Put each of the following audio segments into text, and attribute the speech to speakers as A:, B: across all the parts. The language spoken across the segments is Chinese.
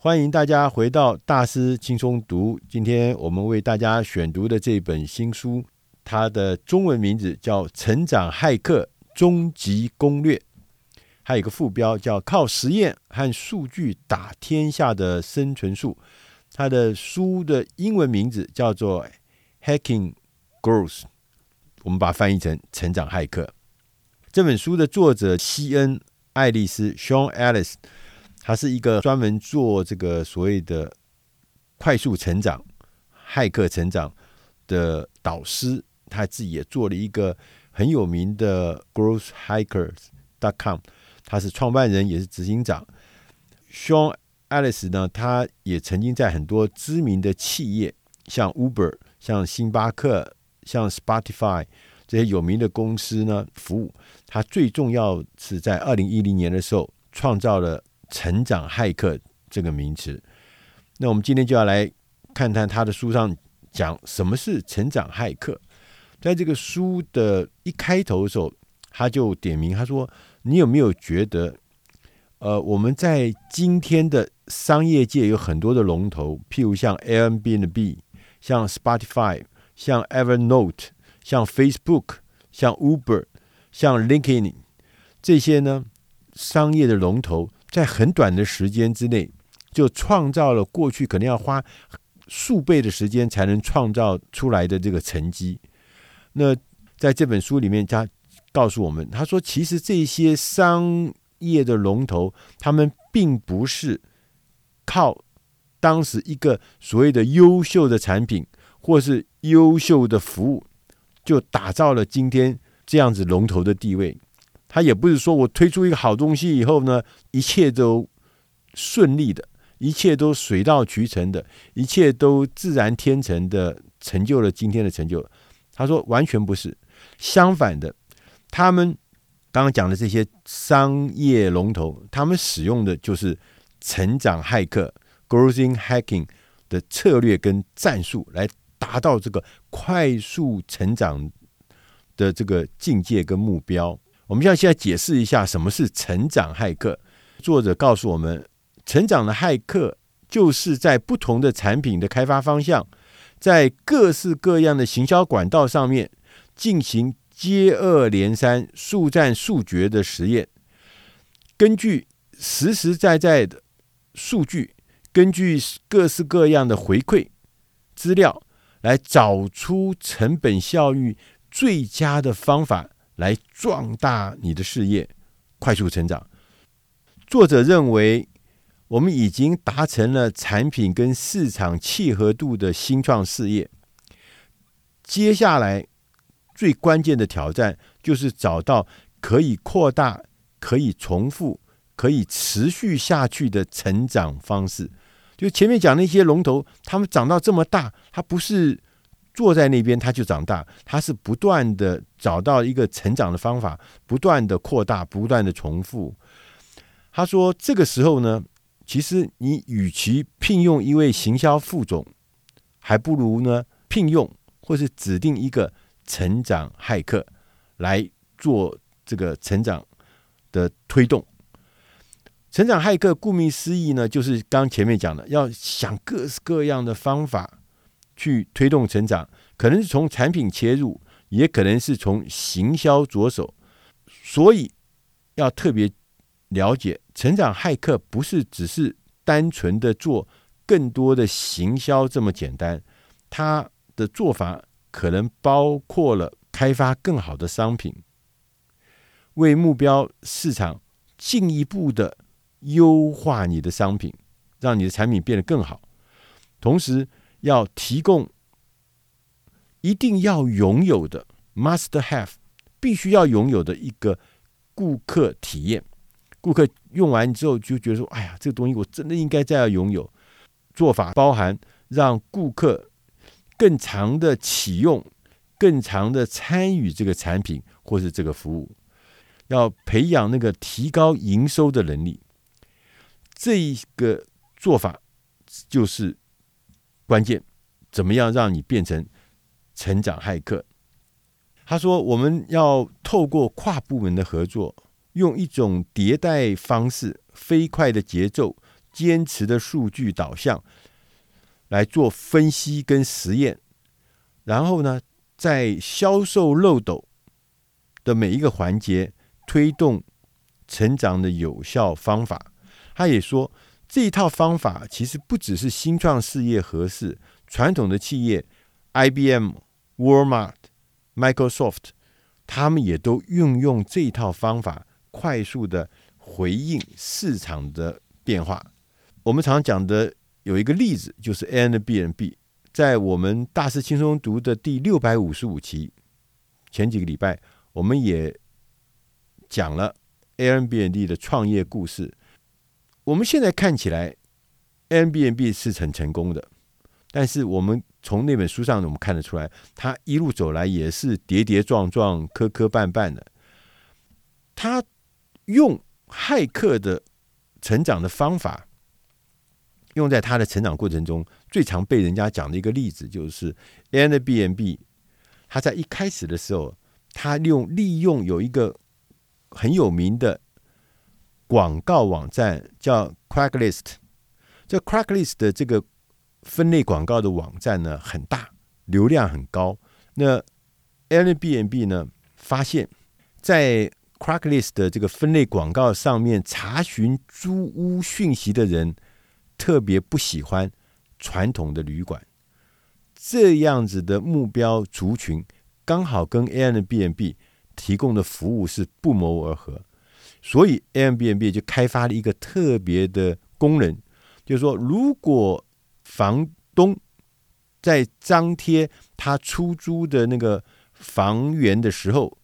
A: 欢迎大家回到大师轻松读。今天我们为大家选读的这本新书，它的中文名字叫《成长骇客终极攻略》，还有一个副标叫“靠实验和数据打天下的生存术”。它的书的英文名字叫做《Hacking Growth》，我们把它翻译成“成长骇客”。这本书的作者西恩·爱丽丝 （Sean Ellis）。他是一个专门做这个所谓的快速成长、骇客成长的导师，他自己也做了一个很有名的 GrowthHackers.com，他是创办人也是执行长。Sean Ellis 呢，他也曾经在很多知名的企业，像 Uber、像星巴克、像 Spotify 这些有名的公司呢服务。他最重要是在二零一零年的时候创造了。成长骇客这个名词，那我们今天就要来看看他的书上讲什么是成长骇客。在这个书的一开头的时候，他就点名，他说：“你有没有觉得，呃，我们在今天的商业界有很多的龙头，譬如像 Airbnb、像 Spotify、像 Evernote、像 Facebook、像 Uber、像 LinkedIn 这些呢，商业的龙头。”在很短的时间之内，就创造了过去可能要花数倍的时间才能创造出来的这个成绩。那在这本书里面，他告诉我们，他说，其实这些商业的龙头，他们并不是靠当时一个所谓的优秀的产品或是优秀的服务，就打造了今天这样子龙头的地位。他也不是说我推出一个好东西以后呢，一切都顺利的，一切都水到渠成的，一切都自然天成的成就了今天的成就。他说完全不是，相反的，他们刚刚讲的这些商业龙头，他们使用的就是成长骇客 （growth hacking） 的策略跟战术，来达到这个快速成长的这个境界跟目标。我们要现在解释一下什么是成长骇客。作者告诉我们，成长的骇客就是在不同的产品的开发方向，在各式各样的行销管道上面进行接二连三、速战速决的实验，根据实实在在的数据，根据各式各样的回馈资料，来找出成本效益最佳的方法。来壮大你的事业，快速成长。作者认为，我们已经达成了产品跟市场契合度的新创事业。接下来最关键的挑战就是找到可以扩大、可以重复、可以持续下去的成长方式。就前面讲那些龙头，他们长到这么大，它不是。坐在那边，他就长大。他是不断的找到一个成长的方法，不断的扩大，不断的重复。他说：“这个时候呢，其实你与其聘用一位行销副总，还不如呢聘用或是指定一个成长骇客来做这个成长的推动。成长骇客顾名思义呢，就是刚前面讲的，要想各式各样的方法。”去推动成长，可能是从产品切入，也可能是从行销着手。所以要特别了解，成长骇客不是只是单纯的做更多的行销这么简单，他的做法可能包括了开发更好的商品，为目标市场进一步的优化你的商品，让你的产品变得更好，同时。要提供一定要拥有的 must have，必须要拥有的一个顾客体验。顾客用完之后就觉得说：“哎呀，这个东西我真的应该再要拥有。”做法包含让顾客更长的启用、更长的参与这个产品或是这个服务。要培养那个提高营收的能力。这一个做法就是。关键，怎么样让你变成成长骇客？他说：“我们要透过跨部门的合作，用一种迭代方式、飞快的节奏，坚持的数据导向来做分析跟实验，然后呢，在销售漏斗的每一个环节推动成长的有效方法。他也说，这一套方法其实不只是新创事业合适，传统的企业，IBM、Walmart、Microsoft，他们也都运用这一套方法，快速的回应市场的变化。我们常讲的有一个例子，就是 Airbnb，在我们大师轻松读的第六百五十五期，前几个礼拜，我们也讲了 Airbnb 的创业故事。我们现在看起来，Airbnb 是很成功的，但是我们从那本书上我们看得出来，他一路走来也是跌跌撞撞、磕磕绊绊的。他用骇客的成长的方法，用在他的成长过程中，最常被人家讲的一个例子就是 Airbnb。他在一开始的时候，他用利用有一个很有名的。广告网站叫 Craigslist，这 Craigslist 的这个分类广告的网站呢，很大，流量很高。那 Airbnb 呢，发现，在 Craigslist 的这个分类广告上面查询租屋讯息的人，特别不喜欢传统的旅馆，这样子的目标族群，刚好跟 Airbnb 提供的服务是不谋而合。所以，Airbnb 就开发了一个特别的功能，就是说，如果房东在张贴他出租的那个房源的时候，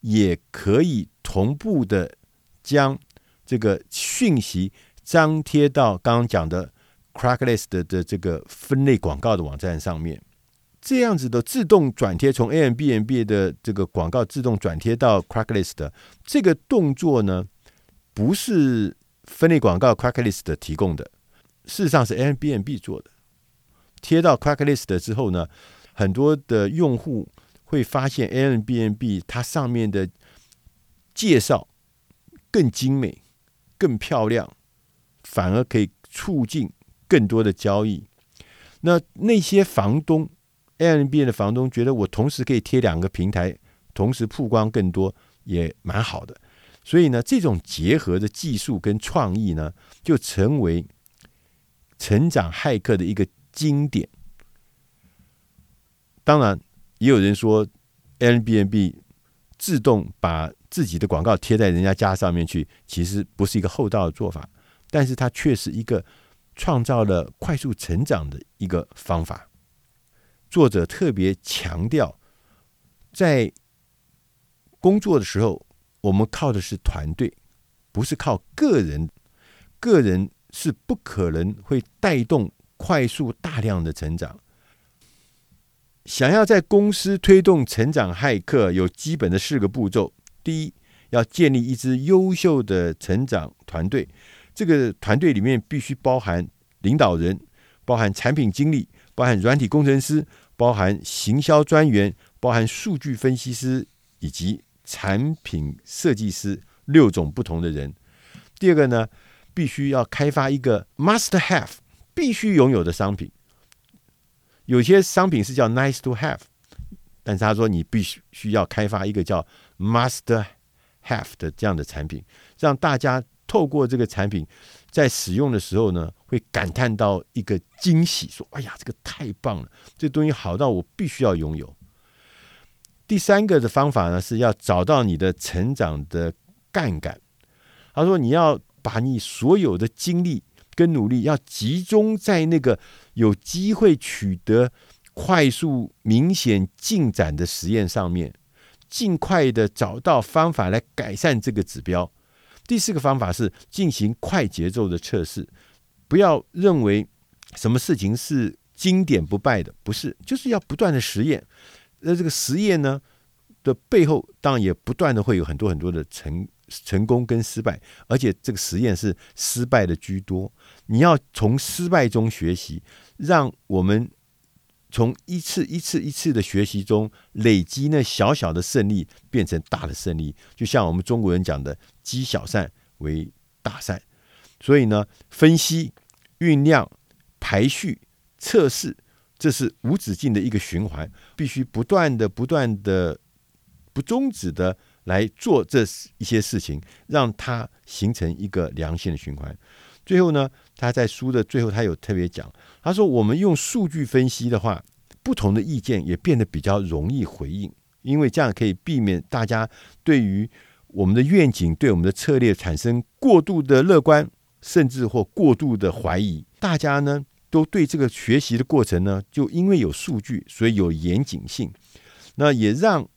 A: 也可以同步的将这个讯息张贴到刚刚讲的 Craigslist 的这个分类广告的网站上面。这样子的自动转贴，从 A M B N B 的这个广告自动转贴到 Cracklist 这个动作呢，不是分类广告 Cracklist 提供的，事实上是 A M B N B 做的。贴到 Cracklist 之后呢，很多的用户会发现 A M B N B 它上面的介绍更精美、更漂亮，反而可以促进更多的交易。那那些房东。Airbnb 的房东觉得我同时可以贴两个平台，同时曝光更多，也蛮好的。所以呢，这种结合的技术跟创意呢，就成为成长骇客的一个经典。当然，也有人说 a i b n b 自动把自己的广告贴在人家家上面去，其实不是一个厚道的做法，但是它却是一个创造了快速成长的一个方法。作者特别强调，在工作的时候，我们靠的是团队，不是靠个人。个人是不可能会带动快速大量的成长。想要在公司推动成长，骇客有基本的四个步骤：第一，要建立一支优秀的成长团队，这个团队里面必须包含领导人，包含产品经理。包含软体工程师，包含行销专员，包含数据分析师以及产品设计师六种不同的人。第二个呢，必须要开发一个 must have 必须拥有的商品。有些商品是叫 nice to have，但是他说你必须需要开发一个叫 must have 的这样的产品，让大家透过这个产品。在使用的时候呢，会感叹到一个惊喜，说：“哎呀，这个太棒了，这东西好到我必须要拥有。”第三个的方法呢，是要找到你的成长的杠杆。他说：“你要把你所有的精力跟努力，要集中在那个有机会取得快速明显进展的实验上面，尽快的找到方法来改善这个指标。”第四个方法是进行快节奏的测试，不要认为什么事情是经典不败的，不是，就是要不断的实验。那这个实验呢的背后，当然也不断的会有很多很多的成成功跟失败，而且这个实验是失败的居多。你要从失败中学习，让我们。从一次一次一次的学习中累积那小小的胜利，变成大的胜利。就像我们中国人讲的“积小善为大善”，所以呢，分析、酝酿、排序、测试，这是无止境的一个循环，必须不断的、不断的、不终止的来做这一些事情，让它形成一个良性的循环。最后呢，他在书的最后，他有特别讲，他说我们用数据分析的话，不同的意见也变得比较容易回应，因为这样可以避免大家对于我们的愿景、对我们的策略产生过度的乐观，甚至或过度的怀疑。大家呢都对这个学习的过程呢，就因为有数据，所以有严谨性。那也让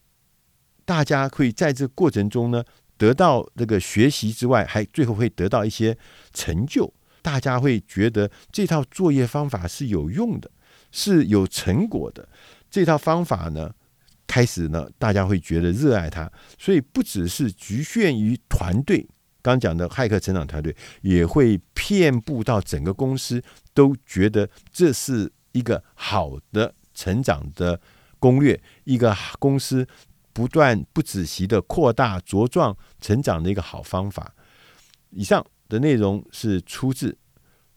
A: 大家可以在这个过程中呢，得到这个学习之外，还最后会得到一些成就。大家会觉得这套作业方法是有用的，是有成果的。这套方法呢，开始呢，大家会觉得热爱它。所以不只是局限于团队，刚讲的骇客成长团队，也会遍布到整个公司，都觉得这是一个好的成长的攻略，一个公司不断不仔细的扩大茁壮成长的一个好方法。以上。的内容是出自《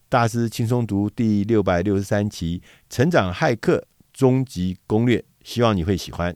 A: 大师轻松读》第六百六十三期《成长骇客终极攻略》，希望你会喜欢。